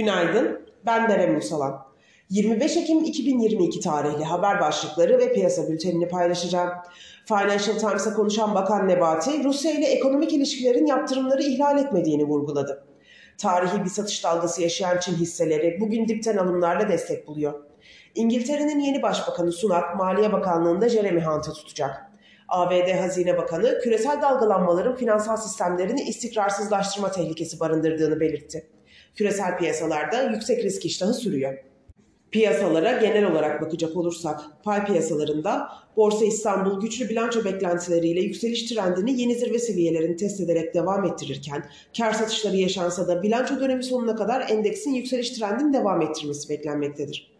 Günaydın, ben Berem Musalan. 25 Ekim 2022 tarihli haber başlıkları ve piyasa bültenini paylaşacağım. Financial Times'a konuşan Bakan Nebati, Rusya ile ekonomik ilişkilerin yaptırımları ihlal etmediğini vurguladı. Tarihi bir satış dalgası yaşayan Çin hisseleri bugün dipten alımlarla destek buluyor. İngiltere'nin yeni başbakanı Sunak, Maliye Bakanlığı'nda Jeremy Hunt'ı tutacak. ABD Hazine Bakanı küresel dalgalanmaların finansal sistemlerini istikrarsızlaştırma tehlikesi barındırdığını belirtti. Küresel piyasalarda yüksek risk iştahı sürüyor. Piyasalara genel olarak bakacak olursak, pay piyasalarında Borsa İstanbul güçlü bilanço beklentileriyle yükseliş trendini yeni zirve seviyelerini test ederek devam ettirirken, kar satışları yaşansa da bilanço dönemi sonuna kadar endeksin yükseliş trendini devam ettirmesi beklenmektedir.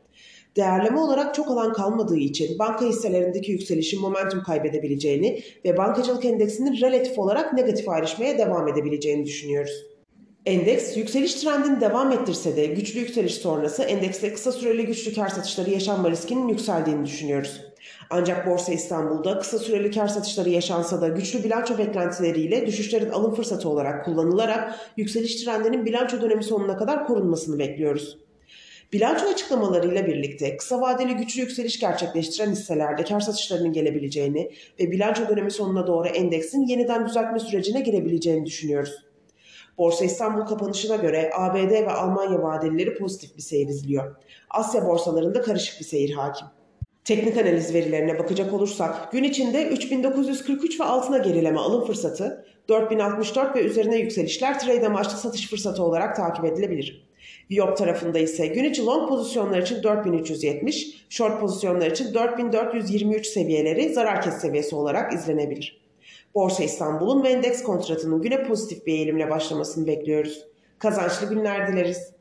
Değerleme olarak çok alan kalmadığı için banka hisselerindeki yükselişin momentum kaybedebileceğini ve bankacılık endeksinin relatif olarak negatif ayrışmaya devam edebileceğini düşünüyoruz. Endeks yükseliş trendini devam ettirse de güçlü yükseliş sonrası endekste kısa süreli güçlü kar satışları yaşanma riskinin yükseldiğini düşünüyoruz. Ancak Borsa İstanbul'da kısa süreli kar satışları yaşansa da güçlü bilanço beklentileriyle düşüşlerin alım fırsatı olarak kullanılarak yükseliş trendinin bilanço dönemi sonuna kadar korunmasını bekliyoruz. Bilanço açıklamalarıyla birlikte kısa vadeli güçlü yükseliş gerçekleştiren hisselerde kar satışlarının gelebileceğini ve bilanço dönemi sonuna doğru endeksin yeniden düzeltme sürecine girebileceğini düşünüyoruz. Borsa İstanbul kapanışına göre ABD ve Almanya vadeleri pozitif bir seyir izliyor. Asya borsalarında karışık bir seyir hakim. Teknik analiz verilerine bakacak olursak gün içinde 3943 ve altına gerileme alım fırsatı, 4064 ve üzerine yükselişler trade amaçlı satış fırsatı olarak takip edilebilir. Viyop tarafında ise gün içi long pozisyonlar için 4370, short pozisyonlar için 4423 seviyeleri zarar kes seviyesi olarak izlenebilir. Borsa İstanbul'un ve endeks kontratının güne pozitif bir eğilimle başlamasını bekliyoruz. Kazançlı günler dileriz.